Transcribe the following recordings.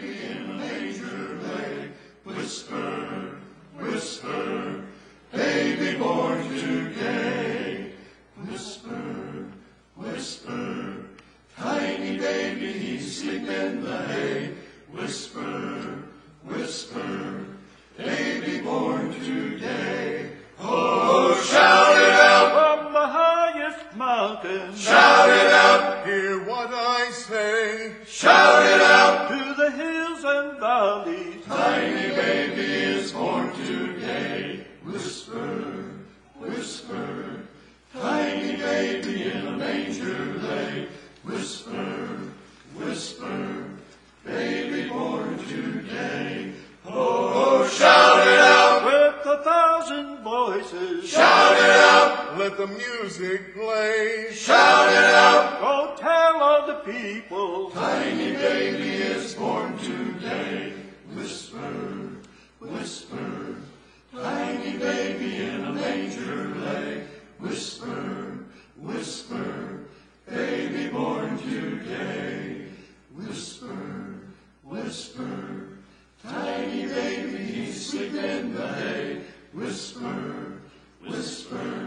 baby in a manger lay. Whisper, whisper, baby born today. Oh, oh, shout it out, with a thousand voices. shout it out, Let the music play. shout it out. Go tell all the people, Tiny baby is born today. Whisper, whisper, whisper, tiny baby, sleeping in the hay. Whisper, whisper,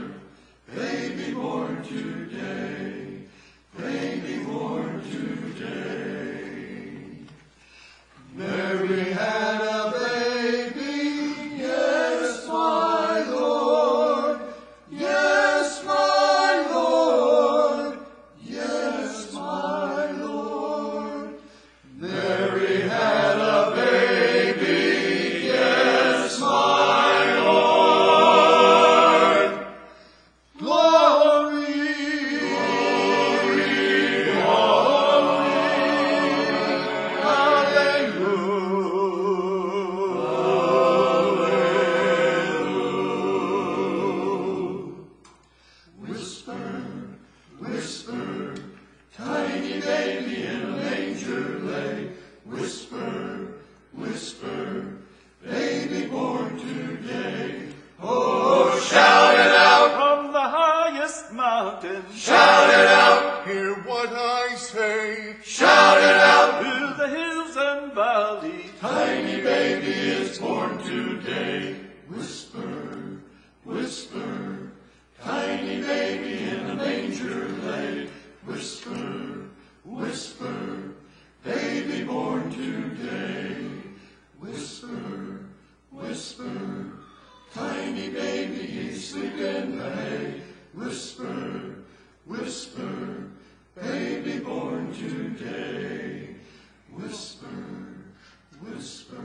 baby is born today. Whisper, whisper, tiny baby in a manger lay. Whisper, whisper, baby born today. Whisper, whisper, tiny baby he's sleeping lay. Whisper, whisper, baby born today. Whisper, whisper.